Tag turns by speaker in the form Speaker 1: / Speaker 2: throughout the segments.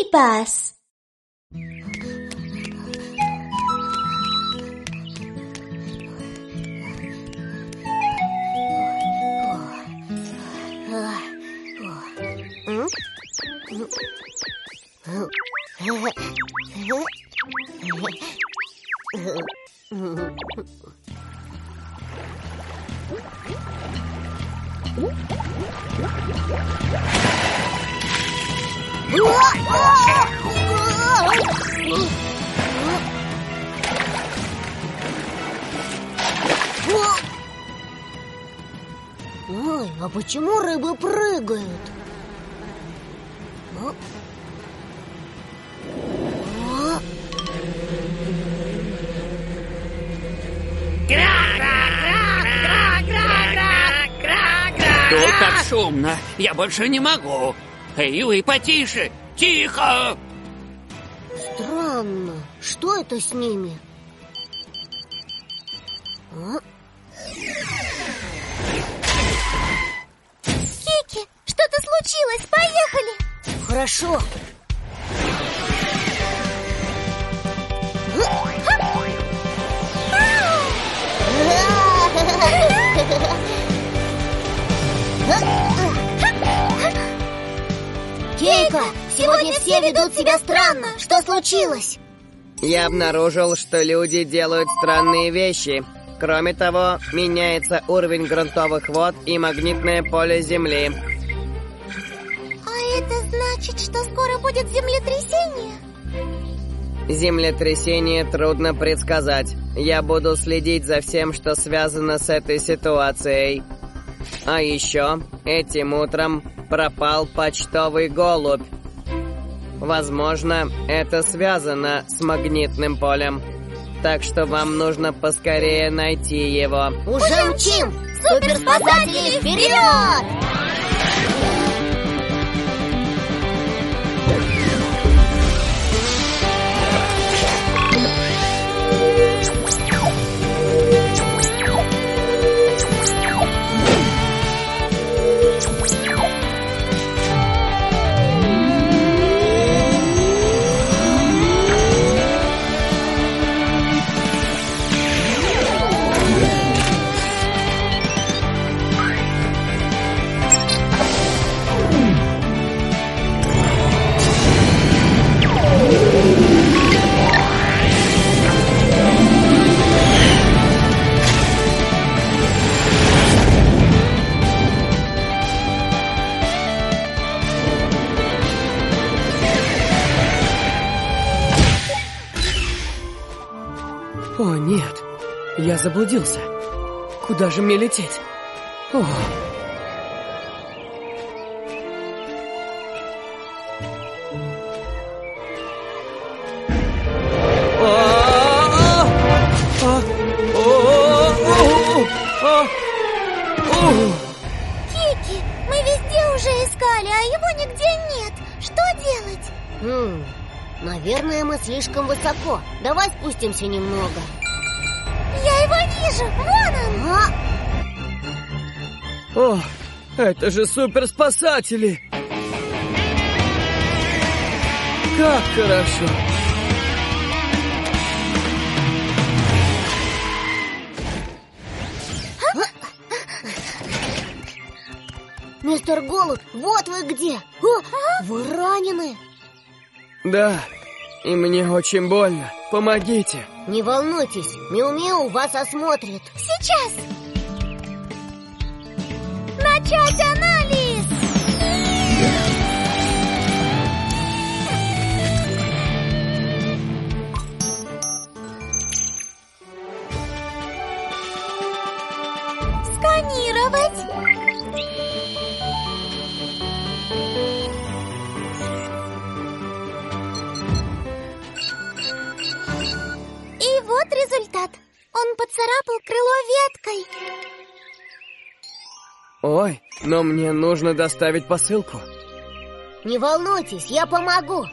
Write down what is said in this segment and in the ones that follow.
Speaker 1: Mini Bus
Speaker 2: Ой, а почему рыбы прыгают? О. О.
Speaker 3: Тут так шумно, я больше не могу. Эй, вы потише, тихо!
Speaker 2: Странно, что это с ними? А?
Speaker 4: Кики, что-то случилось, поехали!
Speaker 2: Хорошо. Кейка, сегодня все ведут себя странно. Что случилось?
Speaker 5: Я обнаружил, что люди делают странные вещи. Кроме того, меняется уровень грунтовых вод и магнитное поле Земли.
Speaker 4: А это значит, что скоро будет землетрясение?
Speaker 5: Землетрясение трудно предсказать. Я буду следить за всем, что связано с этой ситуацией. А еще этим утром пропал почтовый голубь. Возможно, это связано с магнитным полем. Так что вам нужно поскорее найти его.
Speaker 2: Уже мчим! Суперспасатели вперед!
Speaker 6: Я заблудился. Куда же мне лететь? О.
Speaker 4: Кики, мы везде уже искали, а его нигде нет. Что делать?
Speaker 2: Хм, наверное, мы слишком высоко. Давай спустимся немного.
Speaker 4: Вижу, вон он!
Speaker 2: А?
Speaker 6: О, это же суперспасатели! Как хорошо!
Speaker 2: Мистер Голубь, вот вы где! О, вы ранены!
Speaker 6: Да, и мне очень больно. Помогите!
Speaker 2: Не волнуйтесь, Миу-Миу вас осмотрит.
Speaker 4: Сейчас! Начать анализ! Поцарапал крыло веткой.
Speaker 6: Ой, но мне нужно доставить посылку.
Speaker 2: Не волнуйтесь, я помогу.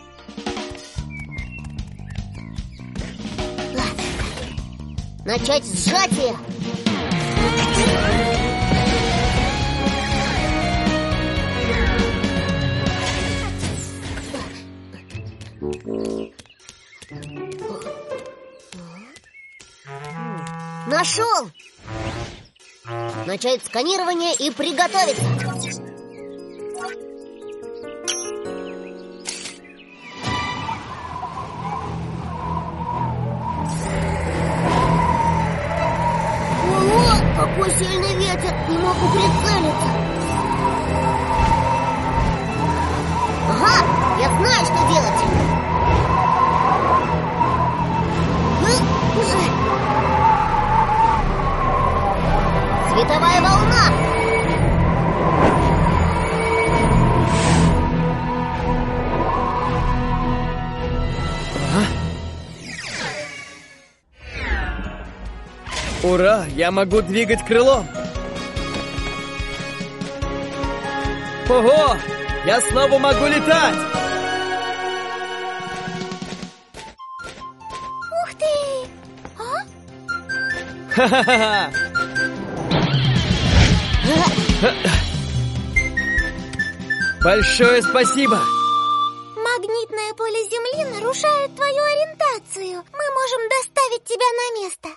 Speaker 2: Начать сжатие. Нашел! Начать сканирование и приготовиться. Ого, какой сильный ветер! Не могу прицелиться. Ага, я знаю, что делать. Световая волна!
Speaker 5: Ура, я могу двигать крылом. Ого, я снова могу летать.
Speaker 4: Ух ты! А?
Speaker 5: Ха-ха-ха. Большое спасибо.
Speaker 4: Магнитное поле Земли нарушает твою ориентацию. Мы можем доставить тебя на место.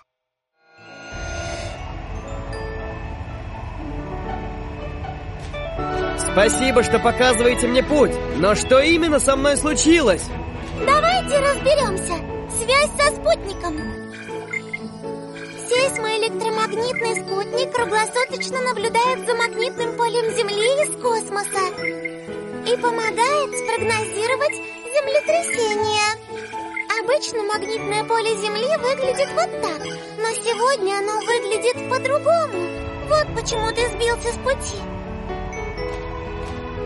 Speaker 5: Спасибо, что показываете мне путь. Но что именно со мной случилось?
Speaker 4: Давайте разберемся. Связь со спутником. Сейсмоэлектромагнитный спутник круглосуточно наблюдает за магнитным полем Земли из космоса и помогает спрогнозировать землетрясения. Обычно магнитное поле Земли выглядит вот так, но сегодня оно выглядит по-другому. Вот почему ты сбился с пути.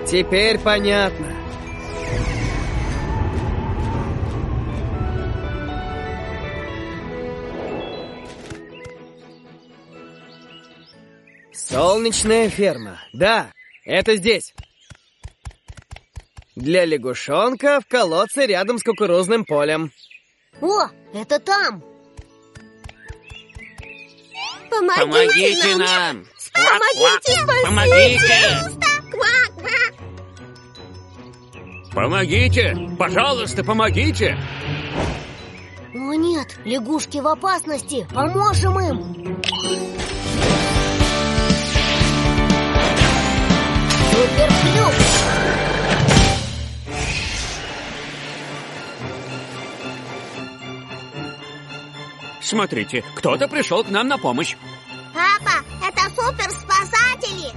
Speaker 5: Теперь понятно. Солнечная ферма. Да, это здесь. Для лягушонка в колодце рядом с кукурузным полем.
Speaker 2: О, это там!
Speaker 3: Помогите нам!
Speaker 4: Помогите,
Speaker 3: Квак-квак! Помогите!
Speaker 4: Квак, квак.
Speaker 3: Помогите! Пожалуйста, помогите!
Speaker 2: О нет, лягушки в опасности! Поможем им! Суперклюк!
Speaker 3: Смотрите, кто-то пришел к нам на помощь.
Speaker 4: Папа, это суперспасатели!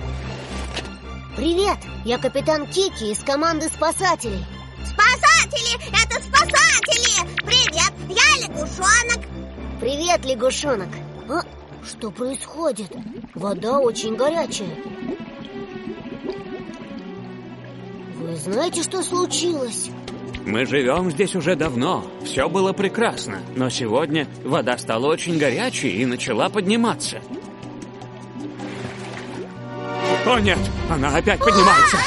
Speaker 2: Привет! Я капитан Кики из команды спасателей.
Speaker 4: Спасатели! Это спасатели! Привет, я лягушонок!
Speaker 2: Привет, лягушонок! А, что происходит? Вода очень горячая. Знаете, что случилось?
Speaker 3: Мы живем здесь уже давно. Все было прекрасно. Но сегодня вода стала очень горячей и начала подниматься. О нет, она опять поднимается.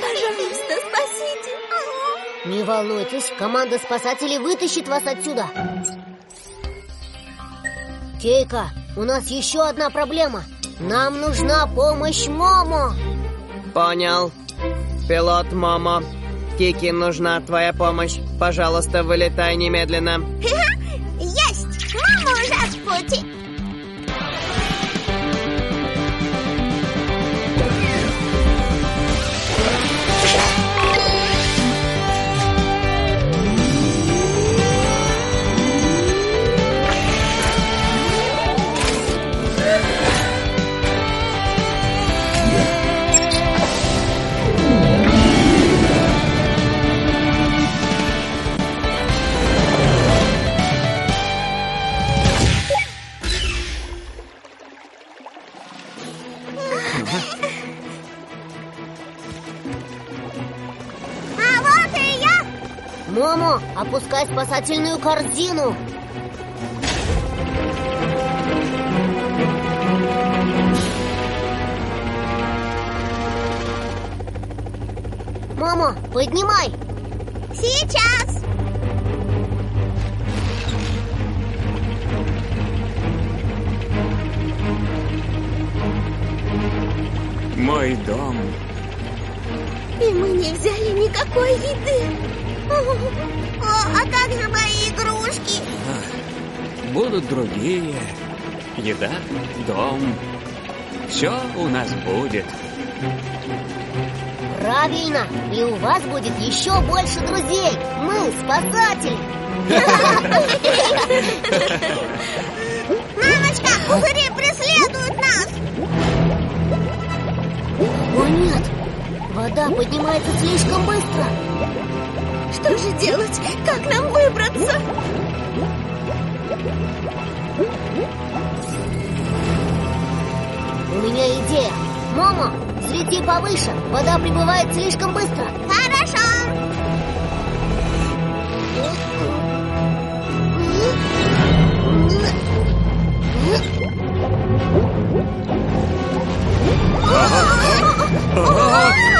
Speaker 4: Пожалуйста, спасите!
Speaker 2: Не волнуйтесь, команда спасателей вытащит вас отсюда. Кики, у нас еще одна проблема. Нам нужна помощь Момо.
Speaker 5: Понял. Пилот Момо. Кики, нужна твоя помощь. Пожалуйста, вылетай немедленно.
Speaker 2: Момо, опускай спасательную корзину. Момо, поднимай.
Speaker 4: Сейчас!
Speaker 3: Мой дом.
Speaker 4: И мы не взяли никакой еды. О, а как же мои игрушки?
Speaker 3: Будут другие. Еда, дом. Все у нас будет.
Speaker 2: Правильно, и у вас будет еще больше друзей. Мы спасатели.
Speaker 4: Мамочка, пузыри преследуют нас!
Speaker 2: О нет, вода поднимается слишком быстро.
Speaker 4: Что же делать? Как нам выбраться?
Speaker 2: У меня идея. Момо, взлети повыше. Вода прибывает слишком быстро.
Speaker 4: Хорошо!
Speaker 2: О,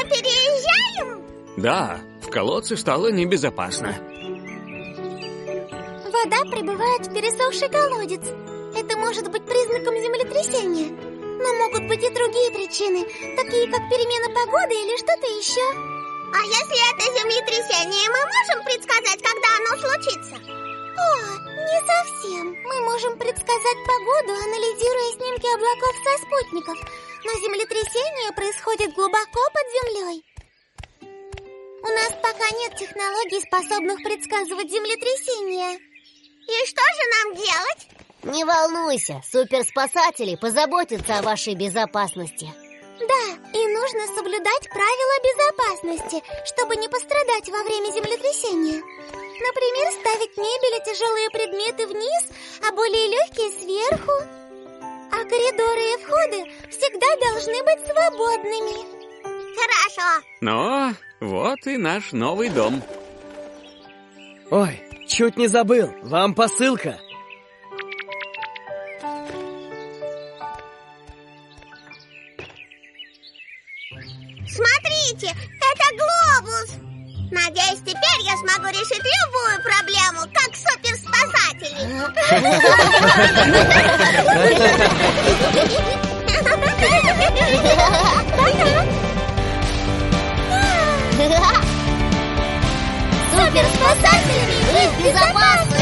Speaker 4: мы переезжаем?
Speaker 3: Да, в колодце стало небезопасно.
Speaker 4: Вода прибывает в пересохший колодец. Это может быть признаком землетрясения. Но могут быть и другие причины, такие как перемена погоды или что-то еще. А если это землетрясение, мы можем предсказать, когда оно случится? О, не совсем. Мы можем предсказать погоду, анализируя снимки облаков со спутников. Но землетрясение происходит глубоко под землей. У нас пока нет технологий, способных предсказывать землетрясения. И что же нам делать?
Speaker 2: Не волнуйся, суперспасатели позаботятся о вашей безопасности.
Speaker 4: Да, и нужно соблюдать правила безопасности, чтобы не пострадать во время землетрясения. Например, ставить мебель и тяжелые предметы вниз, а более легкие сверху. Коридоры и входы всегда должны быть свободными. Хорошо.
Speaker 3: Но вот и наш новый дом.
Speaker 5: Ой, чуть не забыл. Вам посылка.
Speaker 4: Смотрите, это глобус. Надеюсь, теперь я смогу решить любую проблему, как суперспасатели.
Speaker 2: Суперспасатели, вы в безопасности!